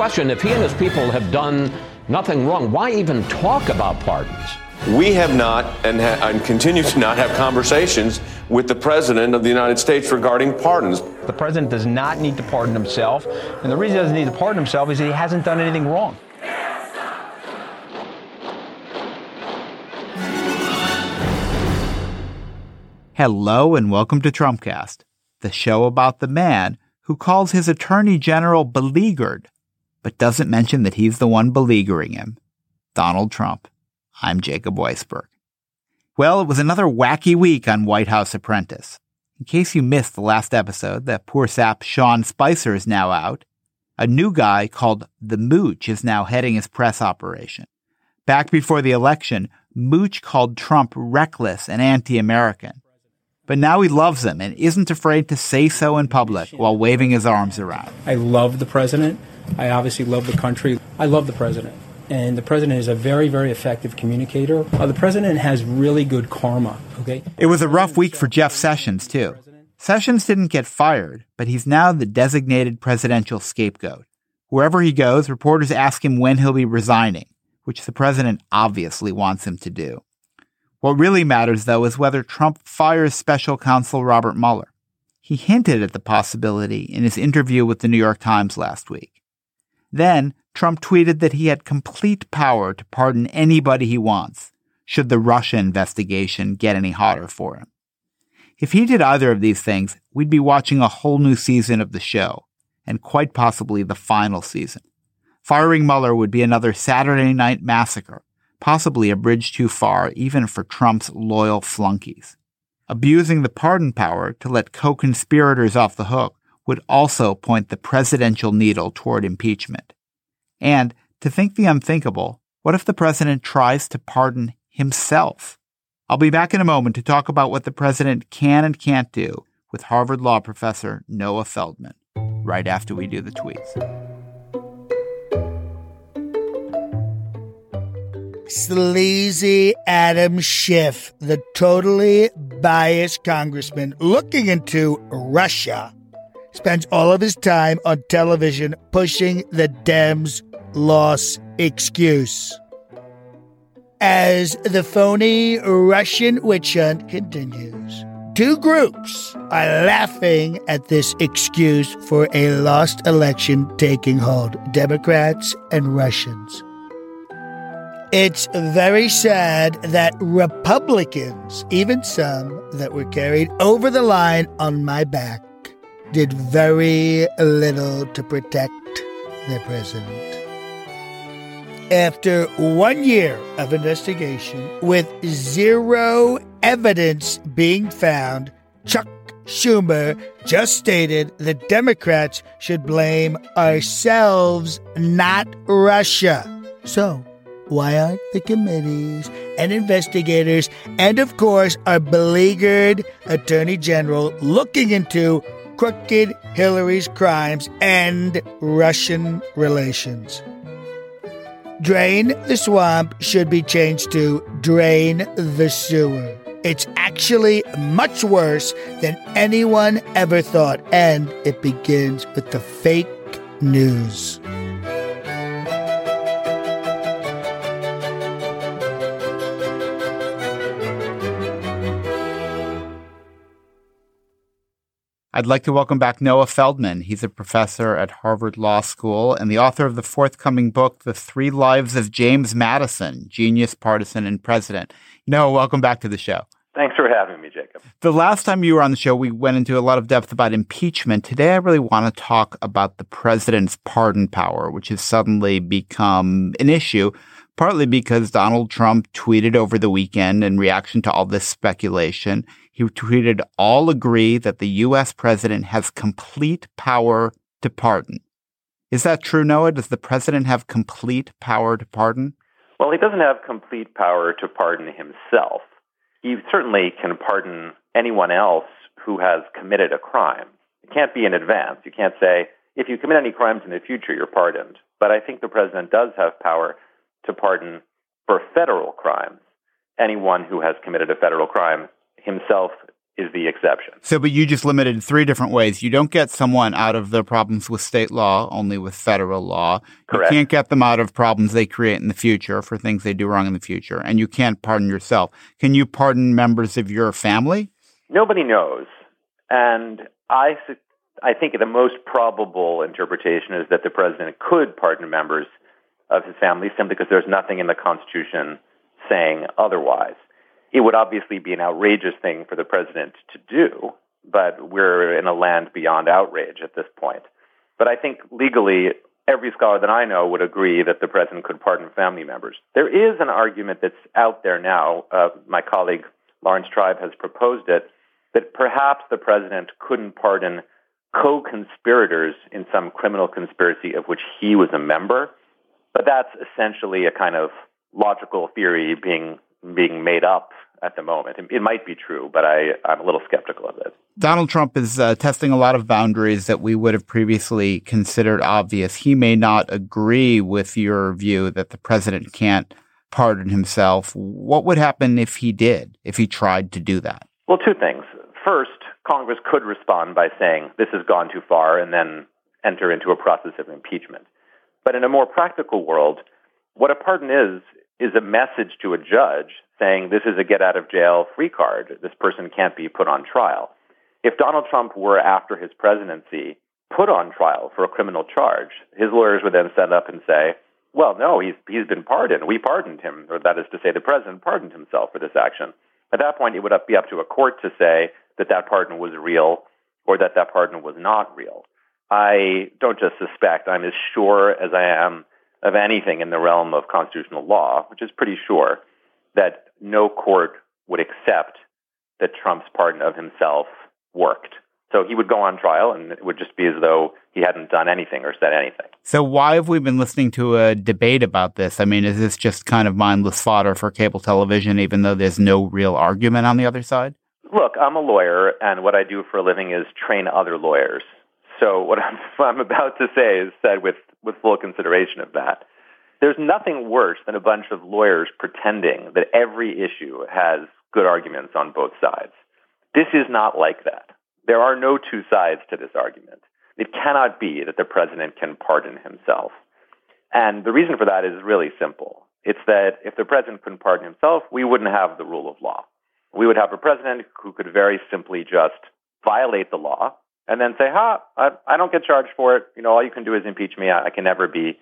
question if he and his people have done nothing wrong, why even talk about pardons? We have not and, ha- and, continue to not have conversations with the President of the United States regarding pardons. The President does not need to pardon himself. And the reason he doesn't need to pardon himself is that he hasn't done anything wrong. Hello and welcome to Trumpcast, the show about the man who calls his attorney general beleaguered, but doesn't mention that he's the one beleaguering him, Donald Trump. I'm Jacob Weisberg. Well, it was another wacky week on White House Apprentice. In case you missed the last episode, that poor sap Sean Spicer is now out. A new guy called The Mooch is now heading his press operation. Back before the election, Mooch called Trump reckless and anti-American. But now he loves him and isn't afraid to say so in public while waving his arms around. I love the president. I obviously love the country. I love the president. And the president is a very, very effective communicator. Uh, the president has really good karma, okay? It was a rough week for Jeff Sessions, too. Sessions didn't get fired, but he's now the designated presidential scapegoat. Wherever he goes, reporters ask him when he'll be resigning, which the president obviously wants him to do. What really matters, though, is whether Trump fires special counsel Robert Mueller. He hinted at the possibility in his interview with the New York Times last week. Then, Trump tweeted that he had complete power to pardon anybody he wants, should the Russia investigation get any hotter for him. If he did either of these things, we'd be watching a whole new season of the show, and quite possibly the final season. Firing Mueller would be another Saturday night massacre, possibly a bridge too far even for Trump's loyal flunkies. Abusing the pardon power to let co-conspirators off the hook would also point the presidential needle toward impeachment. And to think the unthinkable, what if the president tries to pardon himself? I'll be back in a moment to talk about what the president can and can't do with Harvard Law professor Noah Feldman, right after we do the tweets. sleazy Adam Schiff, the totally biased congressman looking into Russia, spends all of his time on television pushing the Dems' loss excuse. As the phony Russian witch hunt continues, two groups are laughing at this excuse for a lost election taking hold Democrats and Russians. It's very sad that Republicans, even some that were carried over the line on my back, did very little to protect their president. After one year of investigation with zero evidence being found, Chuck Schumer just stated that Democrats should blame ourselves, not Russia. So, why aren't the committees and investigators and, of course, our beleaguered Attorney General looking into crooked Hillary's crimes and Russian relations? Drain the swamp should be changed to drain the sewer. It's actually much worse than anyone ever thought, and it begins with the fake news. I'd like to welcome back Noah Feldman. He's a professor at Harvard Law School and the author of the forthcoming book, The Three Lives of James Madison Genius, Partisan, and President. Noah, welcome back to the show. Thanks for having me, Jacob. The last time you were on the show, we went into a lot of depth about impeachment. Today, I really want to talk about the president's pardon power, which has suddenly become an issue, partly because Donald Trump tweeted over the weekend in reaction to all this speculation he tweeted, all agree that the U.S. president has complete power to pardon. Is that true, Noah? Does the president have complete power to pardon? Well, he doesn't have complete power to pardon himself. He certainly can pardon anyone else who has committed a crime. It can't be in advance. You can't say, if you commit any crimes in the future, you're pardoned. But I think the president does have power to pardon for federal crimes anyone who has committed a federal crime himself is the exception. So, but you just limited in three different ways. You don't get someone out of the problems with state law, only with federal law. Correct. You can't get them out of problems they create in the future for things they do wrong in the future. And you can't pardon yourself. Can you pardon members of your family? Nobody knows. And I, I think the most probable interpretation is that the president could pardon members of his family simply because there's nothing in the Constitution saying otherwise. It would obviously be an outrageous thing for the president to do, but we're in a land beyond outrage at this point. But I think legally, every scholar that I know would agree that the president could pardon family members. There is an argument that's out there now. Uh, my colleague Laurence Tribe has proposed it that perhaps the president couldn't pardon co-conspirators in some criminal conspiracy of which he was a member. But that's essentially a kind of logical theory being being made up at the moment. It, might be true, but I, I'm a little skeptical of it. Donald Trump is uh, testing a lot of boundaries that we would have previously considered obvious. He may not agree with your view that the president can't pardon himself. What would happen if he did, if he tried to do that? Well, two things. First, Congress could respond by saying this has gone too far and then enter into a process of impeachment. But in a more practical world, what a pardon is, is a message to a judge saying this is a get out of jail free card. This person can't be put on trial. If Donald Trump were, after his presidency, put on trial for a criminal charge, his lawyers would then stand up and say, well, no, he's, he's been pardoned. We pardoned him. Or that is to say, the president pardoned himself for this action. At that point, it would be up to a court to say that that pardon was real or that that pardon was not real. I don't just suspect, I'm as sure as I am of anything in the realm of constitutional law, which is pretty sure, that no court would accept that Trump's pardon of himself worked. So he would go on trial, and it would just be as though he hadn't done anything or said anything. So why have we been listening to a debate about this? I mean, is this just kind of mindless fodder for cable television, even though there's no real argument on the other side? Look, I'm a lawyer, and what I do for a living is train other lawyers. So what I'm, what I'm about to say is said with, with full consideration of that. There's nothing worse than a bunch of lawyers pretending that every issue has good arguments on both sides. This is not like that. There are no two sides to this argument. It cannot be that the president can pardon himself. And the reason for that is really simple. It's that if the president couldn't pardon himself, we wouldn't have the rule of law. We would have a president who could very simply just violate the law and then say, ha, I, I don't get charged for it. You know, all you can do is impeach me. I, I can never be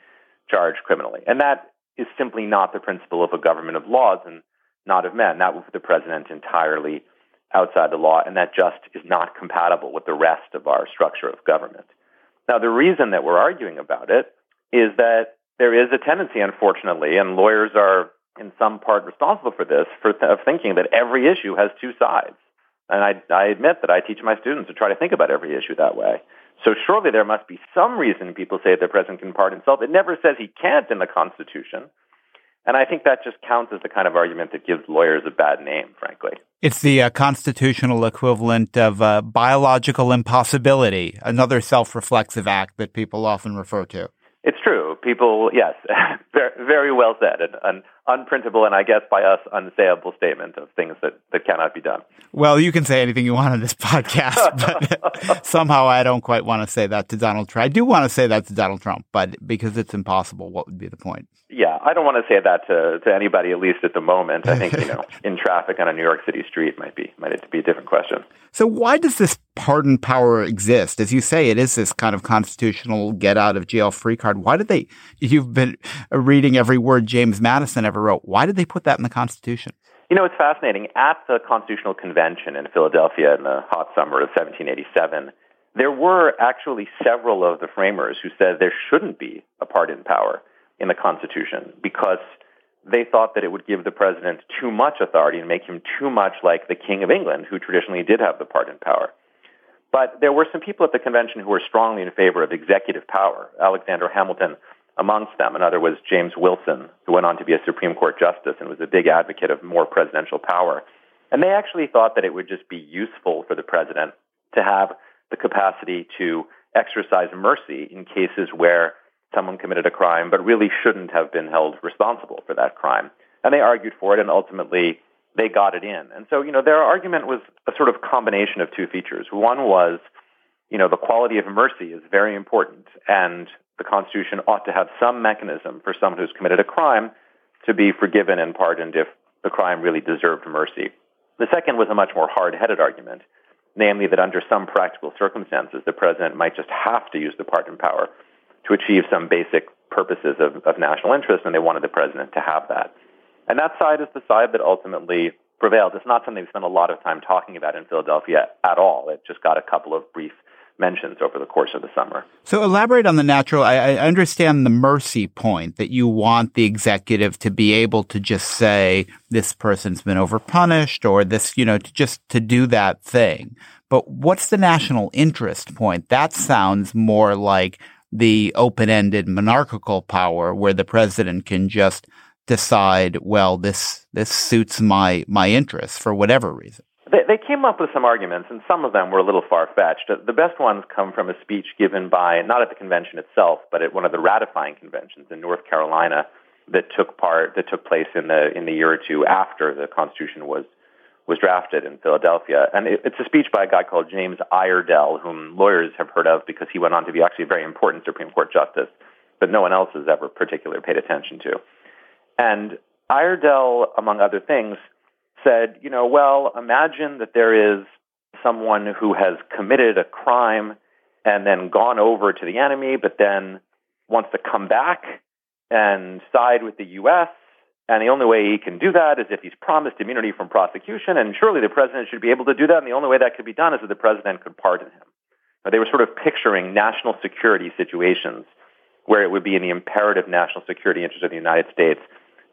charged criminally. And that is simply not the principle of a government of laws and not of men. That would put the president entirely outside the law, and that just is not compatible with the rest of our structure of government. Now, the reason that we're arguing about it is that there is a tendency, unfortunately, and lawyers are in some part responsible for this, for th- of thinking that every issue has two sides. And I, I admit that I teach my students to try to think about every issue that way. So surely there must be some reason people say the president can pardon himself. It never says he can't in the Constitution. And I think that just counts as the kind of argument that gives lawyers a bad name, frankly. It's the uh, constitutional equivalent of uh, biological impossibility, another self reflexive act that people often refer to. It's true. People, yes, very well said. An, an unprintable and I guess by us unsayable statement of things that, that cannot be done. Well, you can say anything you want on this podcast, but somehow I don't quite want to say that to Donald Trump. I do want to say that to Donald Trump, but because it's impossible, what would be the point? Yeah, I don't want to say that to, to anybody, at least at the moment. I think, you know, in traffic on a New York City street might be might be a different question. So why does this pardon power exist? As you say, it is this kind of constitutional get out of jail free card. Why did they you've been reading every word James Madison ever wrote. Why did they put that in the Constitution? You know, it's fascinating. At the Constitutional Convention in Philadelphia in the hot summer of 1787, there were actually several of the framers who said there shouldn't be a pardon power in the Constitution because they thought that it would give the president too much authority and make him too much like the King of England, who traditionally did have the pardon power. But there were some people at the convention who were strongly in favor of executive power. Alexander Hamilton amongst them. Another was James Wilson, who went on to be a Supreme Court justice and was a big advocate of more presidential power. And they actually thought that it would just be useful for the president to have the capacity to exercise mercy in cases where someone committed a crime but really shouldn't have been held responsible for that crime. And they argued for it, and ultimately they got it in. And so, you know, their argument was a sort of combination of two features. One was, you know, the quality of mercy is very important, and the Constitution ought to have some mechanism for someone who's committed a crime to be forgiven and pardoned if the crime really deserved mercy. The second was a much more hard headed argument, namely that under some practical circumstances, the president might just have to use the pardon power to achieve some basic purposes of, of national interest, and they wanted the president to have that. And that side is the side that ultimately prevailed. It's not something we spent a lot of time talking about in Philadelphia at all. It just got a couple of brief mentions over the course of the summer. So elaborate on the natural. I, I, understand the mercy point that you want the executive to be able to just say this person's been overpunished or this, you know, to just to do that thing. But what's the national interest point? That sounds more like the open-ended monarchical power where the president can just decide, well, this this suits my my interests for whatever reason. They, they came up with some arguments, and some of them were a little far fetched. The best ones come from a speech given by, not at the convention itself, but at one of the ratifying conventions in North Carolina that took part, that took place in the, in the year or two after the Constitution was, was drafted in Philadelphia. And it, it's a speech by a guy called James Iredell, whom lawyers have heard of because he went on to be actually a very important Supreme Court justice, but no one else has ever particularly paid attention to. And Iredell, among other things, said, you know, well, imagine that there is someone who has committed a crime and then gone over to the enemy, but then wants to come back and side with the U.S. And the only way he can do that is if he's promised immunity from prosecution. And surely the president should be able to do that. And the only way that could be done is that the president could pardon him. They were sort of picturing national security situations where it would be in the imperative national security interest of the United States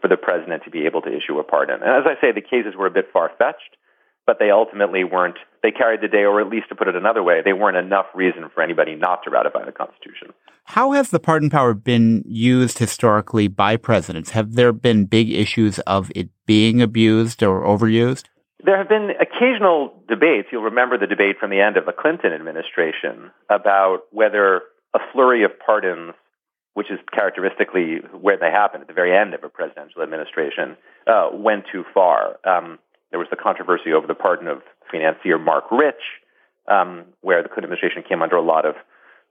for the president to be able to issue a pardon. And as I say, the cases were a bit far fetched, but they ultimately weren't, they carried the day, or at least to put it another way, they weren't enough reason for anybody not to ratify the Constitution. How has the pardon power been used historically by presidents? Have there been big issues of it being abused or overused? There have been occasional debates. You'll remember the debate from the end of the Clinton administration about whether a flurry of pardons which is characteristically where they happen at the very end of a presidential administration, uh, went too far. Um, there was the controversy over the pardon of financier Marc Rich, um, where the Clinton administration came under a lot of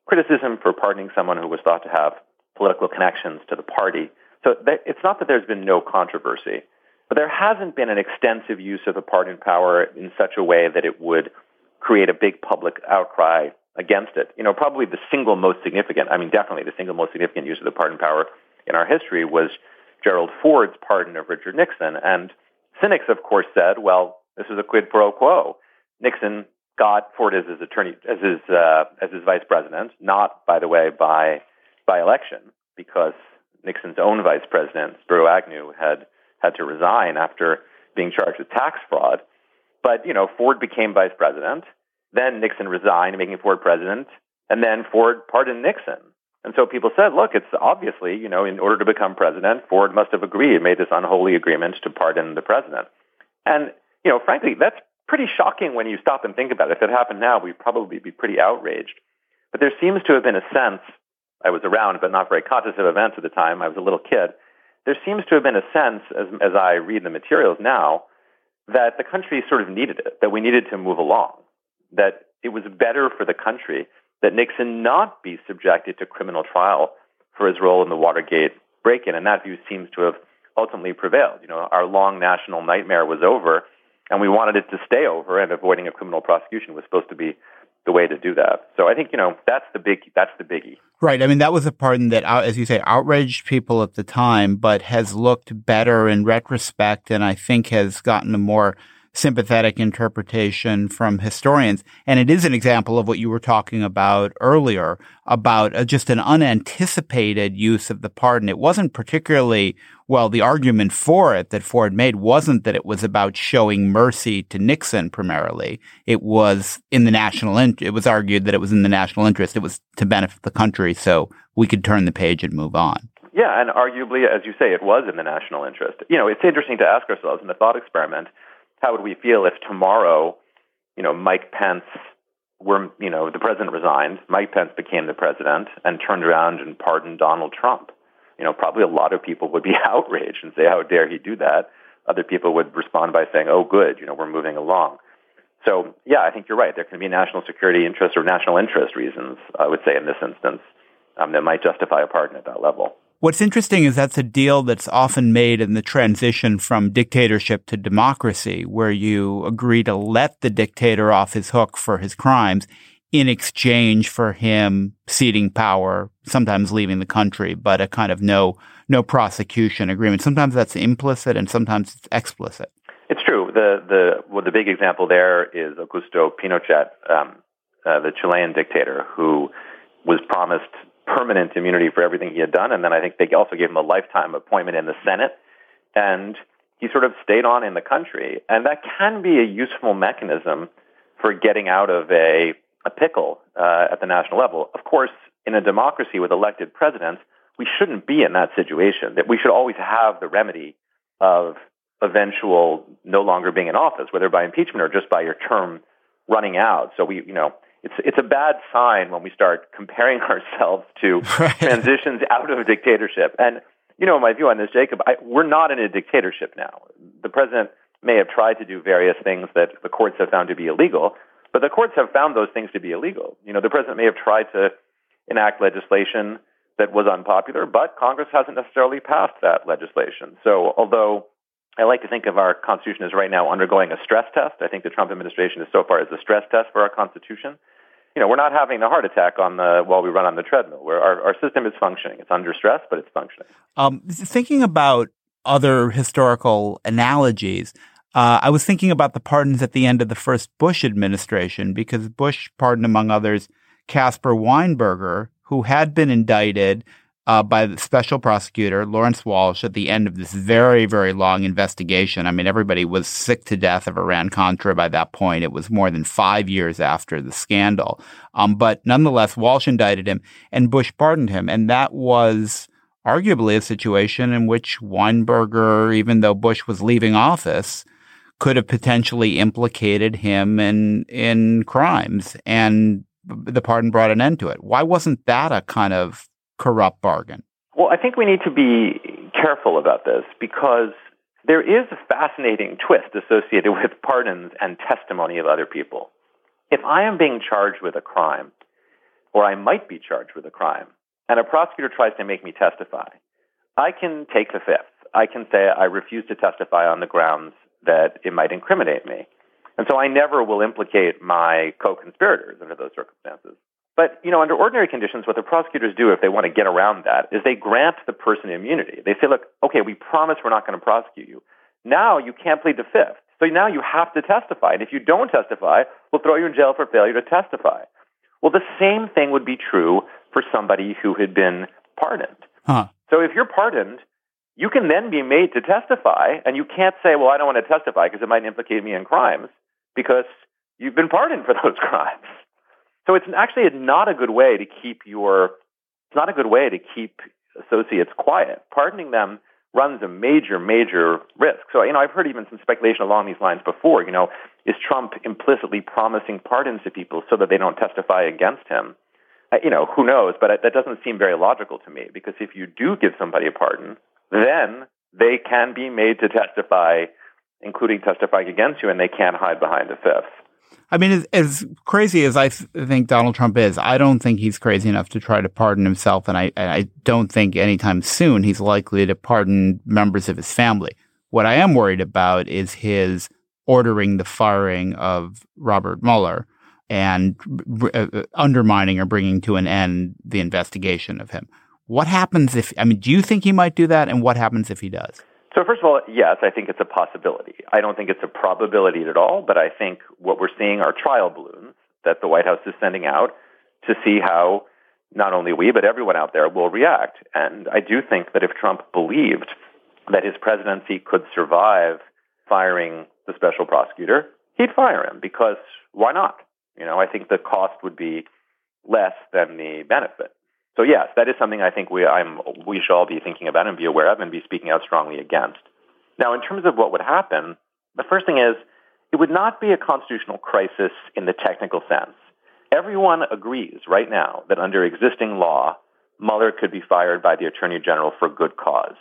criticism for pardoning someone who was thought to have political connections to the party. So th- it's not that there's been no controversy, but there hasn't been an extensive use of the pardon power in such a way that it would create a big public outcry against it. You know, probably the single most significant, I mean, definitely the single most significant use of the pardon power in our history was Gerald Ford's pardon of Richard Nixon. And cynics, of course, said, well, this is a quid pro quo. Nixon got Ford as his attorney, as his, uh, as his vice president, not, by the way, by, by election, because Nixon's own vice president, Spiro Agnew, had, had to resign after being charged with tax fraud. But, you know, Ford became vice president. Then Nixon resigned, making Ford president, and then Ford pardoned Nixon. And so people said, look, it's obviously, you know, in order to become president, Ford must have agreed, made this unholy agreement to pardon the president. And, you know, frankly, that's pretty shocking when you stop and think about it. If it happened now, we'd probably be pretty outraged. But there seems to have been a sense, I was around, but not very conscious of events at the time, I was a little kid. There seems to have been a sense, as, as I read the materials now, that the country sort of needed it, that we needed to move along that it was better for the country that Nixon not be subjected to criminal trial for his role in the Watergate break-in, and that view seems to have ultimately prevailed. You know, our long national nightmare was over, and we wanted it to stay over, and avoiding a criminal prosecution was supposed to be the way to do that. So I think you know that's the big that's the biggie. Right. I mean that was a pardon that, uh, as you say, outraged people at the time, but has looked better in retrospect, and I think has gotten a more sympathetic interpretation from historians. And it is an example of what you were talking about earlier about uh, just an unanticipated use of the pardon. It wasn't particularly, well, the argument for it that Ford made wasn't that it was about showing mercy to Nixon primarily. It was in the national, in- it was argued that it was in the national interest. It was to benefit the country. So we could turn the page and move on. Yeah, and arguably, as you say, it was in the national interest. You know, it's interesting to ask ourselves in the thought experiment how would we feel if tomorrow, you know, Mike Pence were, you know, the president resigned, Mike Pence became the president and turned around and pardoned Donald Trump? You know, probably a lot of people would be outraged and say, how dare he do that? other people would respond by saying, "Oh, good, you know, we're moving along." So, yeah, I think you're right. There can be national security interest or national interest reasons, I would say, in this instance, um, that might justify a pardon at that level. What's interesting is that's a deal that's often made in the transition from dictatorship to democracy, where you agree to let the dictator off his hook for his crimes in exchange for him ceding power, sometimes leaving the country, but a kind of no no prosecution agreement. Sometimes that's implicit and sometimes it's explicit. It's true. The the well, the big example there is Augusto Pinochet, um, uh, the Chilean dictator, who was promised permanent immunity for everything he had done, and then I think they also gave him a lifetime appointment in the Senate, and he sort of stayed on in the country, and that can be a useful mechanism for getting out of a a pickle uh, at the national level. Of course, in a democracy with elected presidents, we shouldn't be in that situation. That we should always have the remedy of eventual no longer being in office, whether by impeachment or just by your term running out. So we, you know, it's it's a bad sign when we start comparing ourselves to right. transitions out of a dictatorship. And you know, my view on this, Jacob, I, we're not in a dictatorship now. The president may have tried to do various things that the courts have found to be illegal, but the courts have found those things to be illegal. You know, the president may have tried to enact legislation that was unpopular, but Congress hasn't necessarily passed that legislation. So although I like to think of our Constitution as right now undergoing a stress test. I think the Trump administration is so far as a stress test for our Constitution. You know, we're not having a heart attack on the while we run on the treadmill. Where our, our system is functioning. It's under stress, but it's functioning. Um, thinking about other historical analogies, uh, I was thinking about the pardons at the end of the first Bush administration because Bush pardoned, among others, Caspar Weinberger, who had been indicted uh, by the special prosecutor Lawrence Walsh at the end of this very, very long investigation. I mean, everybody was sick to death of Iran Contra by that point. It was more than five years after the scandal. Um, but nonetheless, Walsh indicted him and Bush pardoned him. And that was arguably a situation in which Weinberger, even though Bush was leaving office, could have potentially implicated him in in crimes and the pardon brought an end to it. Why wasn't that a kind of corrupt bargain? Well, I think we need to be careful about this because there is a fascinating twist associated with pardons and testimony of other people. If I am being charged with a crime, or I might be charged with a crime, and a prosecutor tries to make me testify, I can take the fifth. I can say I refuse to testify on the grounds that it might incriminate me. And so I never will implicate my co-conspirators under those circumstances. But, you know, under ordinary conditions, what the prosecutors do if they want to get around that is they grant the person immunity. They say, look, okay, we promise we're not going to prosecute you. Now you can't plead the fifth. So now you have to testify. And if you don't testify, we'll throw you in jail for failure to testify. Well, the same thing would be true for somebody who had been pardoned. Huh. So if you're pardoned, you can then be made to testify, and you can't say, well, I don't want to testify because it might implicate me in crimes because you've been pardoned for those crimes. So it's actually not a good way to keep your, it's not a good way to keep associates quiet. Pardoning them runs a major, major risk. So, you know, I've heard even some speculation along these lines before. You know, is Trump implicitly promising pardons to people so that they don't testify against him? Uh, you know, who knows? But that doesn't seem very logical to me because if you do give somebody a pardon, then they can be made to testify, including testifying against you, and they can't hide behind a fifth. I mean, as, as crazy as I th- think Donald Trump is, I don't think he's crazy enough to try to pardon himself, and I, I don't think anytime soon he's likely to pardon members of his family. What I am worried about is his ordering the firing of Robert Mueller and uh, undermining or bringing to an end the investigation of him. What happens if, I mean, do you think he might do that? And what happens if he does? So first of all, yes, I think it's a possibility. I don't think it's a probability at all, but I think what we're seeing are trial balloons that the White House is sending out to see how not only we, but everyone out there will react. And I do think that if Trump believed that his presidency could survive firing the special prosecutor, he'd fire him because why not? You know, I think the cost would be less than the benefit. So yes, that is something I think we I'm, we should all be thinking about and be aware of and be speaking out strongly against. Now, in terms of what would happen, the first thing is it would not be a constitutional crisis in the technical sense. Everyone agrees right now that under existing law, Mueller could be fired by the Attorney General for good cause.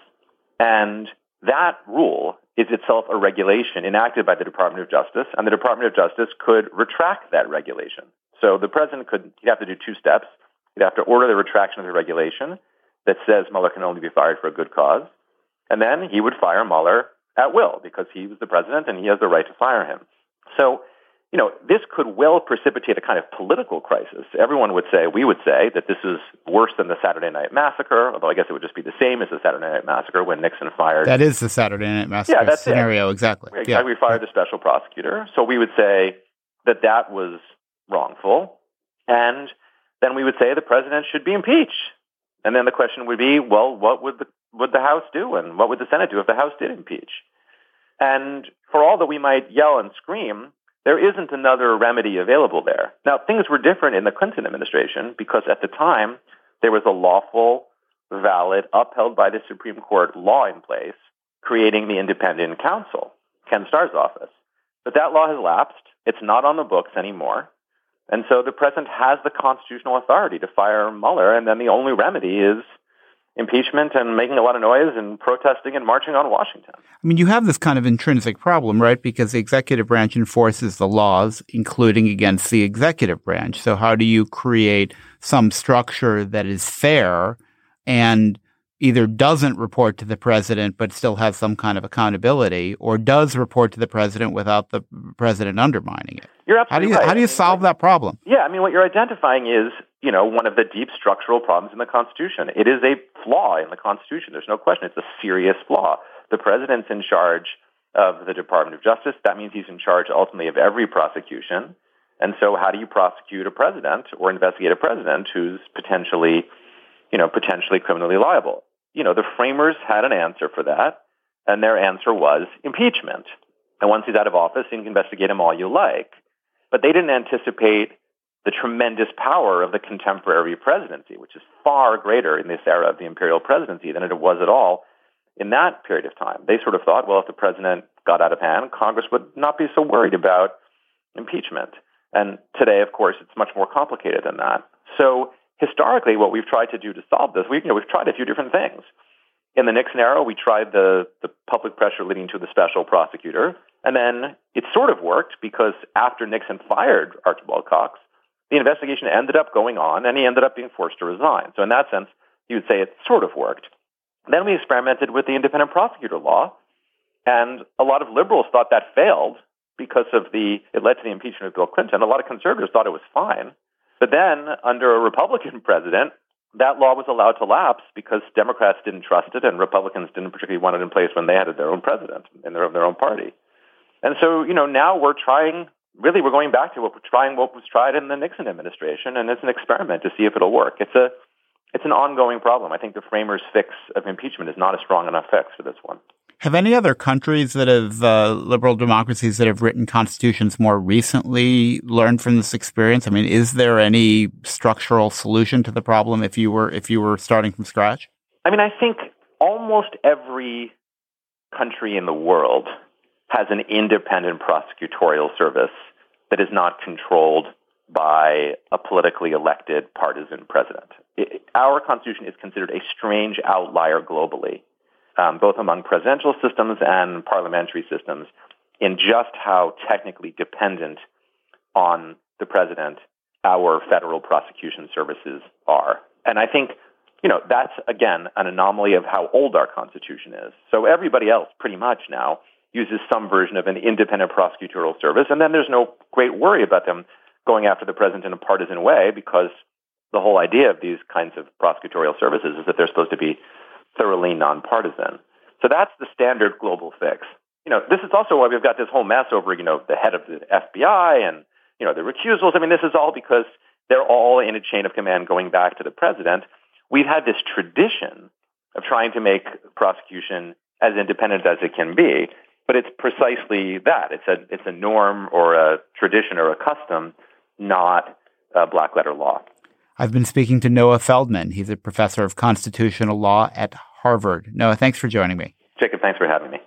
And that rule is itself a regulation enacted by the Department of Justice, and the Department of Justice could retract that regulation. So the president could have to do two steps. He'd have to order the retraction of the regulation that says Mueller can only be fired for a good cause, and then he would fire Mueller at will because he was the president and he has the right to fire him. So you know, this could well precipitate a kind of political crisis. Everyone would say, we would say, that this is worse than the Saturday Night Massacre, although I guess it would just be the same as the Saturday Night Massacre when Nixon fired. That is the Saturday Night Massacre yeah, that's scenario, it. exactly. Yeah, we fired the special prosecutor. So we would say that that was wrongful. And then we would say the president should be impeached. And then the question would be, well, what would the, would the House do? And what would the Senate do if the House did impeach? And for all that we might yell and scream, there isn't another remedy available there. Now, things were different in the Clinton administration because at the time there was a lawful, valid, upheld by the Supreme Court law in place creating the independent counsel, Ken Starr's office. But that law has lapsed. It's not on the books anymore. And so the president has the constitutional authority to fire Mueller, and then the only remedy is impeachment and making a lot of noise and protesting and marching on Washington. I mean, you have this kind of intrinsic problem, right? Because the executive branch enforces the laws, including against the executive branch. So how do you create some structure that is fair and either doesn't report to the president but still has some kind of accountability or does report to the president without the president undermining it? You're absolutely how do you, right. How do you solve that problem? Yeah, I mean, what you're identifying is, you know, one of the deep structural problems in the Constitution. It is a flaw in the Constitution. There's no question. It's a serious flaw. The president's in charge of the Department of Justice. That means he's in charge ultimately of every prosecution. And so how do you prosecute a president or investigate a president who's potentially, you know, potentially criminally liable? You know, the framers had an answer for that, and their answer was impeachment. And once he's out of office, you can investigate him all you like. But they didn't anticipate the tremendous power of the contemporary presidency, which is far greater in this era of the imperial presidency than it was at all in that period of time. They sort of thought, well, if the president got out of hand, Congress would not be so worried about impeachment. And today, of course, it's much more complicated than that. So historically, what we've tried to do to solve this, we, you know, we've tried a few different things. In the Nixon era, we tried the, the public pressure leading to the special prosecutor. And then it sort of worked because after Nixon fired Archibald Cox, the investigation ended up going on and he ended up being forced to resign. So in that sense, you would say it sort of worked. Then we experimented with the independent prosecutor law, and a lot of liberals thought that failed because of the it led to the impeachment of Bill Clinton. A lot of conservatives thought it was fine. But then under a Republican president, that law was allowed to lapse because Democrats didn't trust it and Republicans didn't particularly want it in place when they had their own president in their, their own party. And so, you know, now we're trying, really, we're going back to what we're trying what was tried in the Nixon administration, and it's an experiment to see if it'll work. It's a, it's an ongoing problem. I think the framers' fix of impeachment is not a strong enough fix for this one. Have any other countries that have uh, liberal democracies that have written constitutions more recently learned from this experience? I mean, is there any structural solution to the problem if you were if you were starting from scratch? I mean, I think almost every country in the world has an independent prosecutorial service that is not controlled by a politically elected partisan president. It, our Constitution is considered a strange outlier globally, um, both among presidential systems and parliamentary systems, in just how technically dependent on the president our federal prosecution services are. And I think, you know, that's again an anomaly of how old our Constitution is. So everybody else pretty much now uses some version of an independent prosecutorial service, and then there's no great worry about them going after the president in a partisan way because the whole idea of these kinds of prosecutorial services is that they're supposed to be thoroughly nonpartisan. So that's the standard global fix. You know, this is also why we've got this whole mess over, you know, the head of the FBI and, you know, the recusals. I mean, this is all because they're all in a chain of command going back to the president. We've had this tradition of trying to make prosecution as independent as it can be. But it's precisely that. It's a, it's a norm or a tradition or a custom, not a black letter law. I've been speaking to Noah Feldman. He's a professor of constitutional law at Harvard. Noah, thanks for joining me. Jacob, thanks for having me.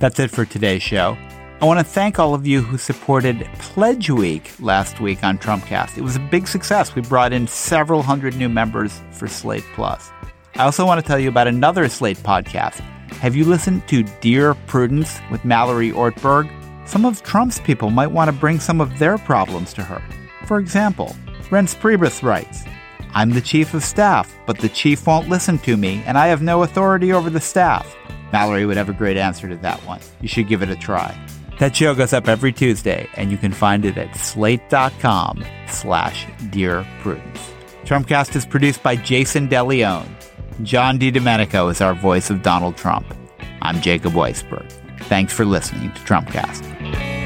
That's it for today's show. I want to thank all of you who supported Pledge Week last week on Trumpcast. It was a big success. We brought in several hundred new members for Slate Plus. I also want to tell you about another Slate podcast. Have you listened to Dear Prudence with Mallory Ortberg? Some of Trump's people might want to bring some of their problems to her. For example, Reince Priebus writes, I'm the chief of staff, but the chief won't listen to me, and I have no authority over the staff. Mallory would have a great answer to that one. You should give it a try. That show goes up every Tuesday, and you can find it at slate.com slash Dear Prudence. Trumpcast is produced by Jason DeLeon. John D. DiDomenico is our voice of Donald Trump. I'm Jacob Weisberg. Thanks for listening to Trumpcast.